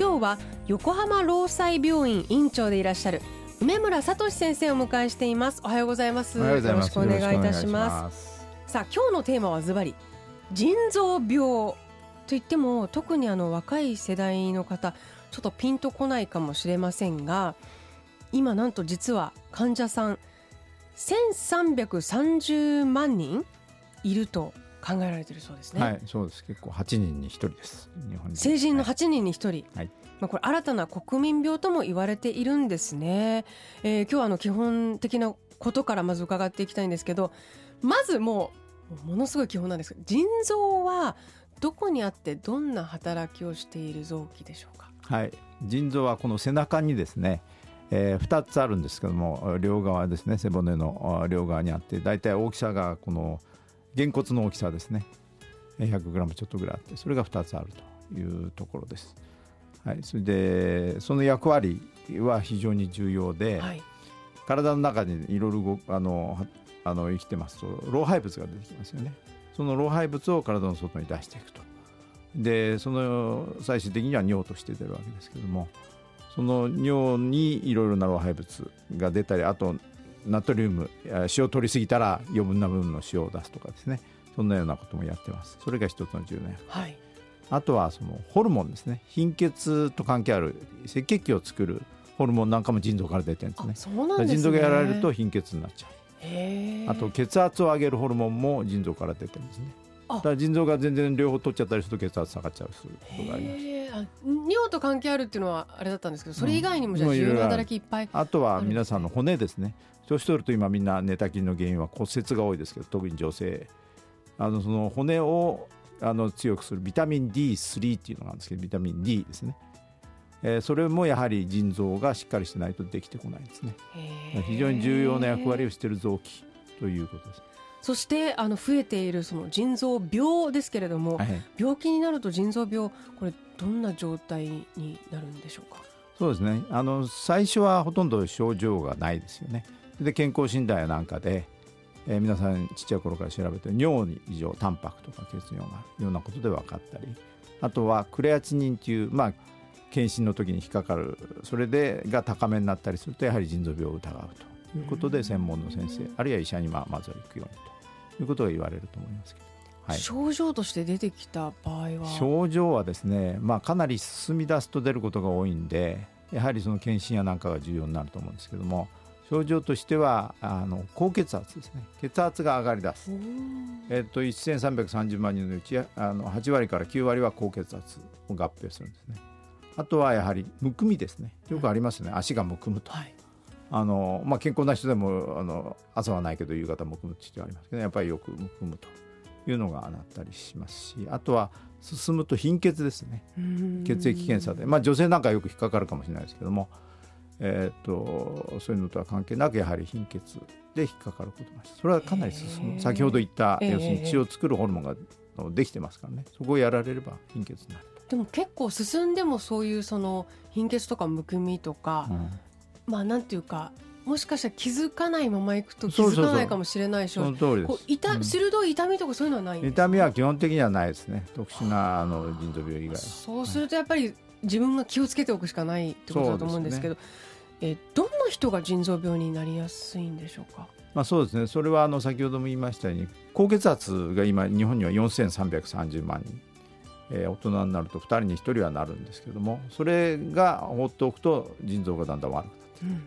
今日は横浜労災病院院長でいらっしゃる梅村聡先生をお迎えしています。おはようございます。よろしくお願いいたします。さあ今日のテーマはズバリ腎臓病といっても特にあの若い世代の方ちょっとピンとこないかもしれませんが今なんと実は患者さん1330万人いると考えられているそうですね。はい、そうです。結構8人に1人です。日本成人の8人に1人。はい。まあこれ新たな国民病とも言われているんですね。えー、今日はあの基本的なことからまず伺っていきたいんですけど、まずもうものすごい基本なんですけど、腎臓はどこにあってどんな働きをしている臓器でしょうか？はい。腎臓はこの背中にですね。えー、2つあるんですけども両側ですね背骨の両側にあって大体大きさがこのげんこつの大きさですね 100g ちょっとぐらいあってそれが2つあるというところです。はい、それでその役割は非常に重要で、はい、体の中にいろいろあのあの生きてますと老廃物が出てきますよね。その老廃物を体の外に出していくと。でその最終的には尿として出るわけですけどもその尿にいろいろな老廃物が出たりあとナトリウム塩を取りすぎたら余分な部分の塩を出すとかですね。そんなようなこともやってます。それが一つの重要なはい、あとはそのホルモンですね。貧血と関係ある赤血球を作るホルモンなんかも腎臓から出てるんですね。そうなんですね。腎臓がやられると貧血になっちゃう。あと血圧を上げるホルモンも腎臓から出てるんですね。だから腎臓が全然両方取っちゃったりすると血圧下がっちゃうことがあります。尿と関係あるっていうのはあれだったんですけどそれ以外にもじゃあ重要な働きいっぱいあとは皆さんの骨ですね年取ると今みんな寝たきりの原因は骨折が多いですけど特に女性あのその骨をあの強くするビタミン D3 っていうのがあるんですけどビタミン D ですね、えー、それもやはり腎臓がしっかりしてないとできてこないんですね。非常に重要な役割をしている臓器ということです。そしてあの増えているその腎臓病ですけれども、はい、病気になると腎臓病これどんな状態になるんでしょうか？そうですね。あの最初はほとんど症状がないですよねで健康診断やなんかで、えー、皆さんちっちゃい頃から調べて尿に異常タンパクとか血尿がいろんなことで分かったり。あとはクレアチニンというまあ検診の時に引っかかるそれでが高めになったりするとやはり腎臓病を疑うということで専門の先生あるいは医者にままずは行くようにということが言われると思いますけど。はい、症状として出てきた場合は？症状はですね、まあ、かなり進み出すと出ることが多いんでやはりその検診やなんかが重要になると思うんですけども症状としてはあの高血圧ですね。血圧が上がり出す、えっと、1330万人のうちあの8割から9割は高血圧を合併するんですね。あとはやはりむくみですね。よくありますね、足がむくむと、はい、あのまあ、健康な人でもあの朝はないけど夕方むくむって人はありますけどやっぱりよくむくむというのがなったりしますし。あとは進むと貧血ですね。血液検査で、まあ、女性なんかよく引っかかるかもしれないですけども、えーと、そういうのとは関係なくやはり貧血で引っかかることがそれはかなり進む。先ほど言った、要するに血を作るホルモンができてますからね。そこをやられれば貧血になるでも結構進んでもそういうその貧血とかむくみとか、うん、まあなんていうかもしかしたら気づかないままいくと気づかないかもしれないしその通りです。痛、うん、鋭い痛みとかそういうのはない痛みは基本的にはないですね。特殊なあの腎臓病以外。そうするとやっぱり自分が気をつけておくしかないってことだと思うんですけど、ね、えどんな人が腎臓病になりやすいんでしょうか？まあ、そうですね。それはあの先ほども言いましたように高血圧が今日本には4330万人、えー、大人になると2人に1人はなるんですけどもそれが放っておくと腎臓がだんだん悪くなってうん。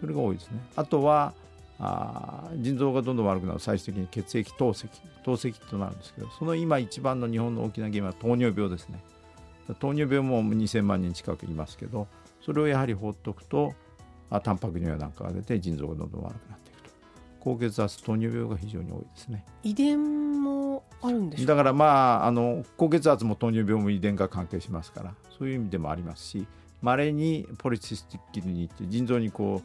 それが多いですね。あとはあ腎臓がどんどん悪くなる。最終的に血液透析。透析となるんですけどその今一番の日本の大きな原因は糖尿病ですね。糖尿病も2000万人近くいますけどそれをやはり放っておくとあタンパク尿なんかが出て腎臓がどんどん悪くなっていくと。高血圧糖尿病が非常に多いですね。遺伝もあるんでしょだからまああの高血圧も糖尿病も遺伝が関係しますからそういう意味でもありますしまれにポリシスティックキドニーって腎臓にこ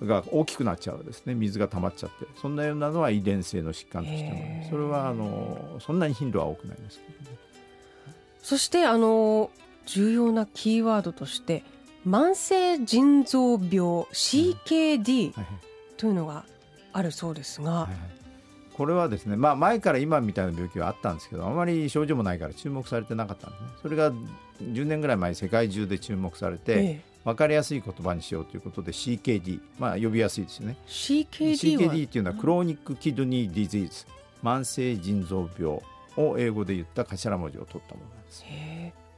うが大きくなっちゃうですね。水が溜まっちゃって。そんなようなのは遺伝性の疾患としてもそれはあのそんなに頻度は多くないですけどね。そしてあの重要なキーワードとして慢性腎臓病 CKD というのがあるそうですが、はいはい、これはですね、まあ、前から今みたいな病気はあったんですけどあまり症状もないから注目されてなかったんですね。それが10年ぐらい前世界中で注目されて、ええ、分かりやすい言葉にしようということで CKD、まあ、呼びやすいですよね。CKD, CKD っていうのはクローニックキドニーディジーズ慢性腎臓病を英語で言った頭文字を取ったものなんです。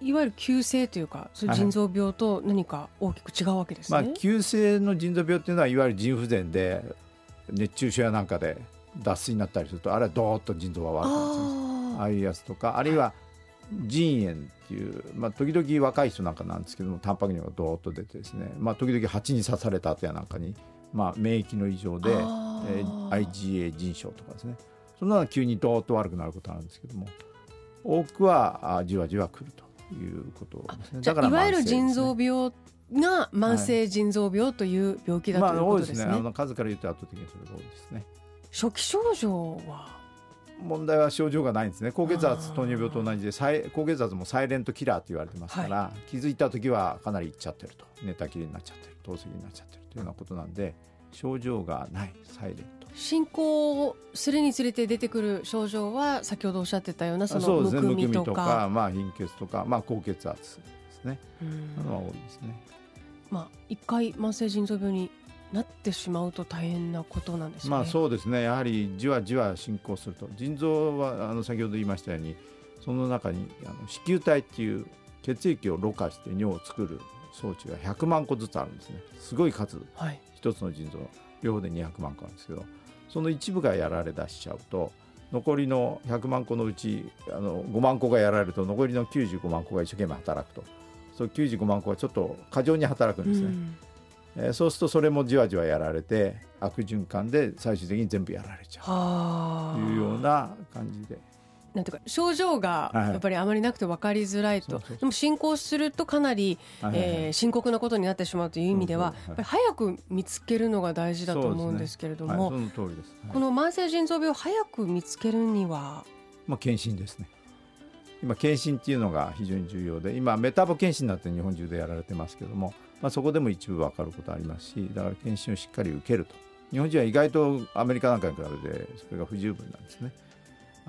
いわゆる急性というか、腎臓病と何か大きく違うわけですね。はい、まあ、急性の腎臓病っていうのは、いわゆる腎不全で熱中症やなんかで脱水になったりすると、あれはどーっと腎臓が悪くなっちゃうんです。ああいうやつとか、あるいは腎炎っていう、まあ、時々若い人なんかなんですけども、タンパク尿がどーっと出てですね、まあ、時々蜂に刺された後やなんかに、まあ、免疫の異常で、えー、IgA 腎症とかですね。そんなのは急にどーっと悪くなることなんですけども、多くはじわじわくると。いうことですね。だから、いわゆる腎臓病が慢性腎臓病という病気だ、はい、ということですね。まあ、多いですね。あの数から言うと圧倒的にそれが多いですね。初期症状は？問題は症状がないんですね。高血圧糖尿病と同じで高血圧もサイレントキラーと言われてますから、はい、気づいた時はかなりいっちゃってると。寝たきりになっちゃってる。透析になっちゃってるというようなことなんで症状がない。サイレント進行するにつれて出てくる症状は先ほどおっしゃってたようなそのむくみとか、ね、かまあ、貧血とか、まあ、高血圧ですねのは多いですね。まあ、一回慢性腎臓病になってしまうと大変なことなんですね。まあそうですね。やはりじわじわ進行すると腎臓はあの先ほど言いましたようにその中にあの子宮体っていう血液をろ過して尿を作る装置が100万個ずつあるんですね。すごい数。はい、一つの腎臓両方で200万個あるんですけど。その一部がやられ出しちゃうと残りの100万個のうちあの5万個がやられると残りの95万個が一生懸命働くと。そう95万個はちょっと過剰に働くんですね、うん、えー、そうするとそれもじわじわやられて悪循環で最終的に全部やられちゃう。というような感じでなんていうか症状がやっぱりあまりなくて分かりづらいと、でも進行するとかなり、え深刻なことになってしまうという意味では、やっぱり早く見つけるのが大事だと思うんですけれども、この慢性腎臓病を早く見つけるには、まあ、検診ですね。今検診っていうのが非常に重要で今メタボ検診なんて日本中でやられてますけども、まあ、そこでも一部分かることありますしだから検診をしっかり受けると。日本人は意外とアメリカなんかに比べてそれが不十分なんですね。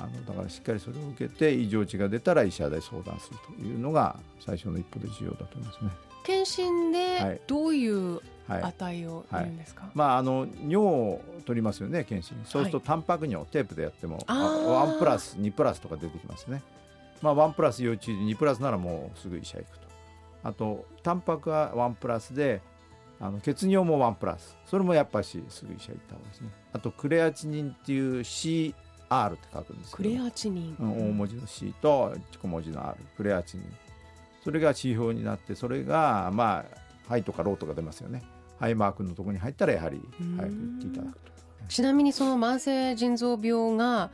あのだからしっかりそれを受けて異常値が出たら医者で相談するというのが最初の一歩で重要だと思いますね。検診でどういう値を見るんですか、はい。はい、まあ、あの尿を取りますよね検診。そうするとタンパク尿、テープでやっても1プラス2プラスとか出てきますね、まあ、1プラス要注意で2プラスならもうすぐ医者行くと。あとタンパクは1プラスであの血尿も1プラス。それもやっぱしすぐ医者行った方がいいですね。あとクレアチニンっていう C R って書くんですクレアチニン、うん、大文字の C と小文字の R クレアチニン。それが指標になってそれがまあハイとかローとか出ますよね。ハイマークのところに入ったらやはり早く行っていただくと。ちなみにその慢性腎臓病が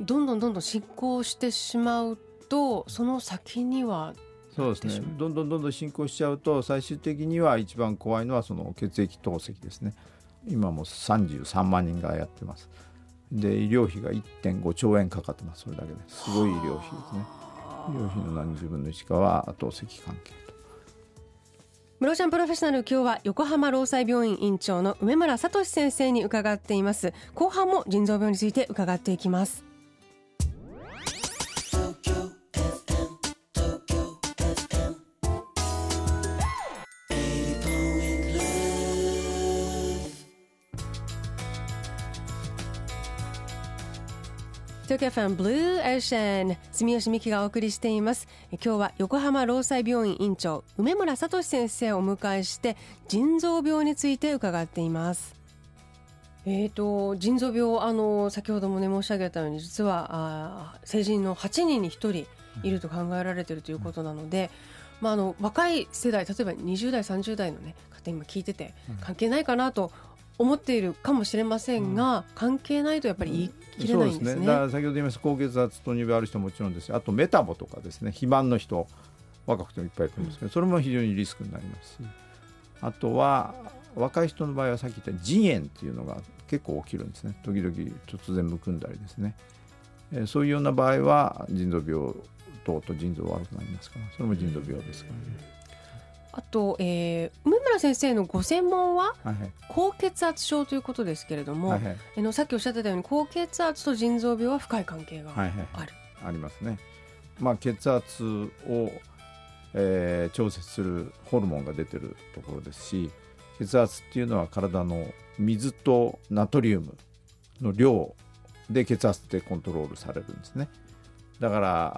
どんどんどんどん進行してしまうとその先にはそうですね。どんどんどんどん進行しちゃうと最終的には一番怖いのはその血液透析ですね。今も33万人がやってますで医療費が1.5兆円かかってますそれだけで。すごい医療費ですね。医療費の何十分の1かは透析関係と。室ちゃんプロフェッショナル今日は横浜労災病院院長の梅村聡先生に伺っています。後半も腎臓病について伺っていきます。東京ファンブルーエーシャン住吉美希がお送りしています。今日は横浜労災病院院長梅村聡先生をお迎えして腎臓病について伺っています。えーと、腎臓病あの先ほども、ね、申し上げたように実はあ成人の8人に1人いると考えられているということなので、まあ、あの若い世代例えば20代30代の、ね、方今聞いてて関係ないかなと思っているかもしれませんが、うん、関係ないとやっぱり言い切れないんですね。すね。だから先ほど言いました高血圧糖尿病ある人ももちろんですあとメタボとかですね肥満の人若くてもいっぱいいるんですけど、それも非常にリスクになります。しあとは若い人の場合はさっき言った腎炎っていうのが結構起きるんですね。時々突然むくんだりですね、えーそういうような場合は腎臓病等と腎臓悪くなりますからそれも腎臓病ですからね、あと、えー梅村先生のご専門は高血圧症ということですけれども、はいはい。あのさっきおっしゃってたように高血圧と腎臓病は深い関係がはいはい。ある。ありますね。まあ、血圧を、えー調節するホルモンが出てるところですし血圧っていうのは体の水とナトリウムの量で血圧ってコントロールされるんですね。だから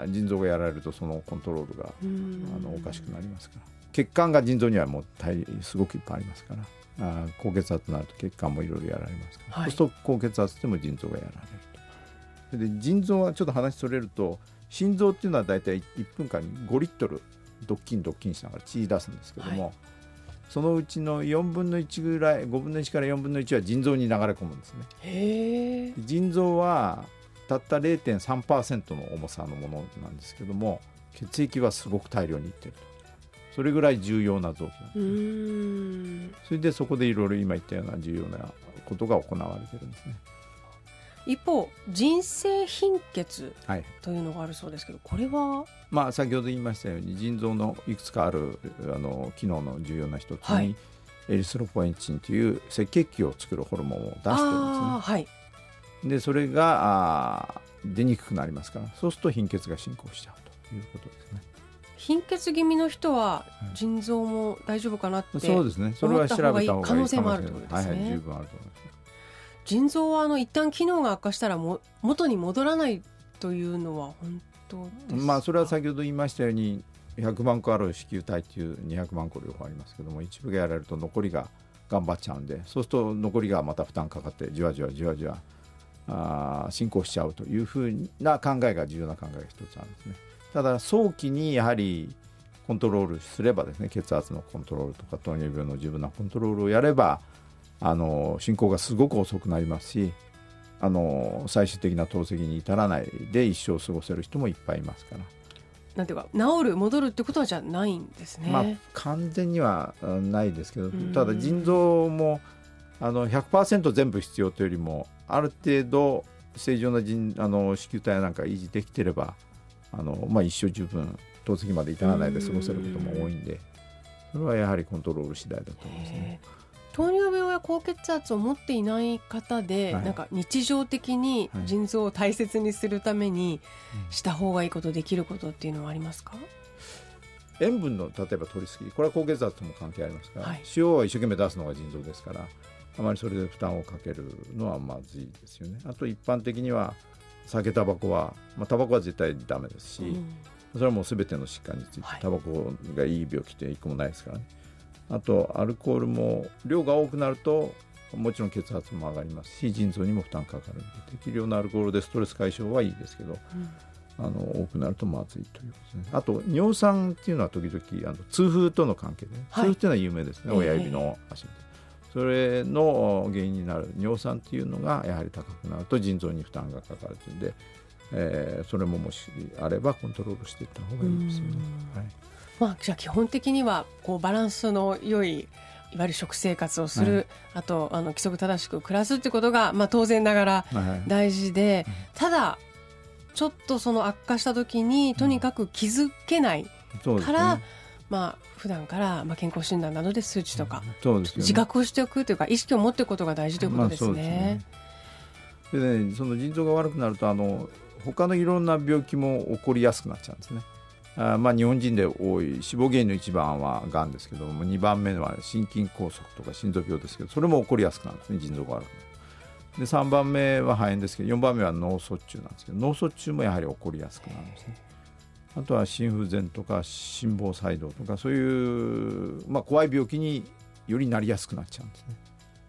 あー腎臓がやられるとそのコントロールがうん。あのおかしくなりますから血管が腎臓にはもう大すごくいっぱいありますから。あー高血圧になると血管もいろいろやられますから、はい。そうすると高血圧でも腎臓がやられると。それで腎臓はちょっと話それると心臓っていうのは大体1分間に5リットルドッキンドッキンしながら血出すんですけども、はそのうちの4分の1ぐらい5分の1から4分の1は腎臓に流れ込むんですね。腎臓はたった0.3%の重さのものなんですけども血液はすごく大量にいってるとそれぐらい重要な臓器なんです。それでそこでいろいろ今言ったような重要なことが行われてるんですね。一方腎性貧血はいというのがあるそうですけどこれはまあ先ほど言いましたように腎臓のいくつかあるあの機能の重要な一つに、はい。エリスロポエンチンという赤血球を作るホルモンを出してるんですね。はい。でそれがあー出にくくなりますからそうすると貧血が進行しちゃうということですね貧血気味の人ははい。腎臓も大丈夫かなって、そうですね。それは調べた方がいい可能性もあるってことですね。はいはい十分あると思います。腎臓はあの一旦機能が悪化したらも元に戻らないというのは本当まあそれは先ほど言いましたように100万個ある子宮体っていう200万個両方ありますけども一部がやられると残りが頑張っちゃうんでそうすると残りがまた負担かかってじわじわじわじわあー進行しちゃうというふうな考えが重要な考えが一つあるんですねただ早期にやはりコントロールすればですね血圧のコントロールとか糖尿病の十分なコントロールをやればあの進行がすごく遅くなりますしあの最終的な透析に至らないで一生過ごせる人もいっぱいいますから。なんていうか治る戻るってことはじゃないんですね、まあ、完全にはあないですけどん。ただ腎臓もあの100%全部必要というよりもある程度正常な腎あの子宮体なんか維持できてればあの、まあ、一生十分透析まで至らないで過ごせることも多いんでそれはやはりコントロール次第だと思いますね。糖尿病や高血圧を持っていない方で、はい。なんか日常的にはい。腎臓を大切にするためにうん。した方がいいことできることっていうのはありますか、塩分の例えば取りすぎこれは高血圧とも関係ありますから、はい。塩を一生懸命出すのが腎臓ですからあまりそれで負担をかけるのはまずいですよね。あと一般的には酒タバコは、まあ、タバコは絶対ダメですし、うん。それはもう全ての疾患について、はい。タバコがいい病気って一個もないですからね。あとアルコールも量が多くなるともちろん血圧も上がりますし腎臓にも負担かかる。ので適量のアルコールでストレス解消はいいですけどうん。あの多くなるとまずいということですね。あと尿酸っていうのは時々あの痛風との関係で、はい。痛風っていうのは有名ですね、ええ。親指の足みたいなそれの原因になる尿酸っていうのがやはり高くなると腎臓に負担がかかるというんで、えーそれももしあればコントロールしていった方がいいですよね。うん。はい。まあ、じゃあ基本的にはこうバランスの良いいわゆる食生活をする、はい。あとあの規則正しく暮らすってことが、まあ、当然ながらはい。大事で、うん。ただちょっとその悪化した時にとにかく気づけないから、まあ普段からまあ健康診断などで数値とか、そうですよね自覚をしておくというか意識を持っておくことが大事ということですまあ。ですねでねその腎臓が悪くなるとあの他のいろんな病気も起こりやすくなっちゃうんですね。あまあ日本人で多い死亡原因の1番はがんですけども2番目は心筋梗塞とか心臓病ですけどそれも起こりやすくなるんですね腎臓が悪くなる。で3番目は肺炎ですけど4番目は脳卒中なんですけど脳卒中もやはり起こりやすくなるんですね。あとは心不全とか心房細動とかそういう、まあ、怖い病気によりなりやすくなっちゃうんですね。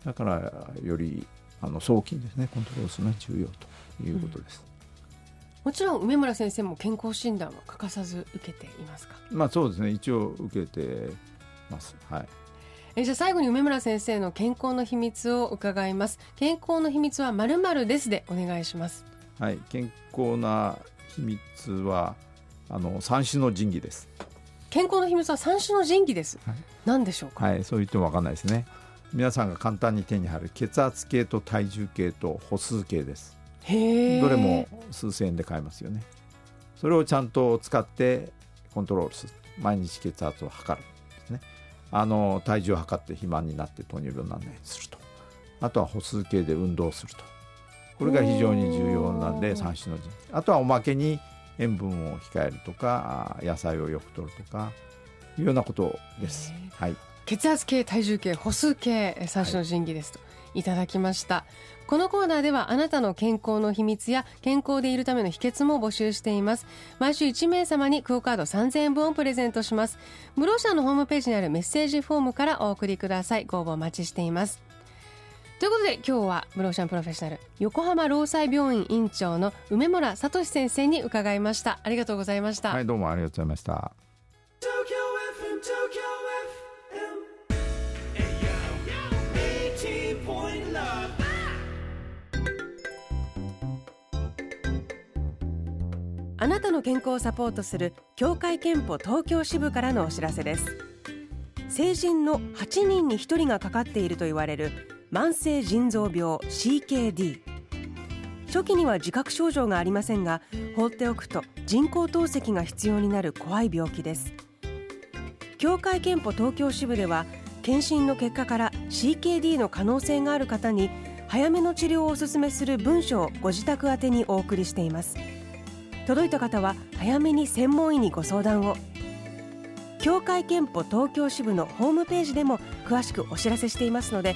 だからよりあの早期にですねコントロールするのは重要ということです。もちろん梅村先生も健康診断は欠かさず受けていますか？まあそうですね一応受けてます。はい。えじゃあ最後に梅村先生の健康の秘密を伺います健康の秘密はまるまるですでお願いしますはい、健康な秘密はあの三種の神器です。健康の秘密は三種の神器です、はい。何でしょうか？はいそう言っても分かんないですね。皆さんが簡単に手に入る血圧計と体重計と歩数計です。どれも数千円で買えますよね。それをちゃんと使ってコントロールする。毎日血圧を測る。ですね。あの体重を測って肥満になって糖尿病にならないようにすると。あとは歩数計で運動すると。これが非常に重要なんで三種の神器。あとはおまけに塩分を控えるとかあ野菜をよく摂るとかいうようなことです。へはい。血圧計体重計歩数計え三種の神器ですと、い、ただきました。このコーナーではあなたの健康の秘密や健康でいるための秘訣も募集しています。毎週1名様にクオカード3000円分をプレゼントします。ブローシャーのホームページにあるメッセージフォームからお送りください。ご応募お待ちしていますということで今日はブローシャンプロフェッショナル横浜労災病院院長の梅村聡先生に伺いましたありがとうございました、はいどうもありがとうございました Tokyo FM, Tokyo FM. Ayo. 80.9. あなたの健康をサポートする協会憲法東京支部からのお知らせです成人の8人に1人がかかっていると言われる慢性腎臓病 CKD 初期には自覚症状がありませんが放っておくと人工透析が必要になる怖い病気です。協会憲法東京支部では検診の結果から CKD の可能性がある方に早めの治療をお勧めする文書をご自宅宛にお送りしています。届いた方は早めに専門医にご相談を。協会けんぽ東京支部のホームページでも詳しくお知らせしていますので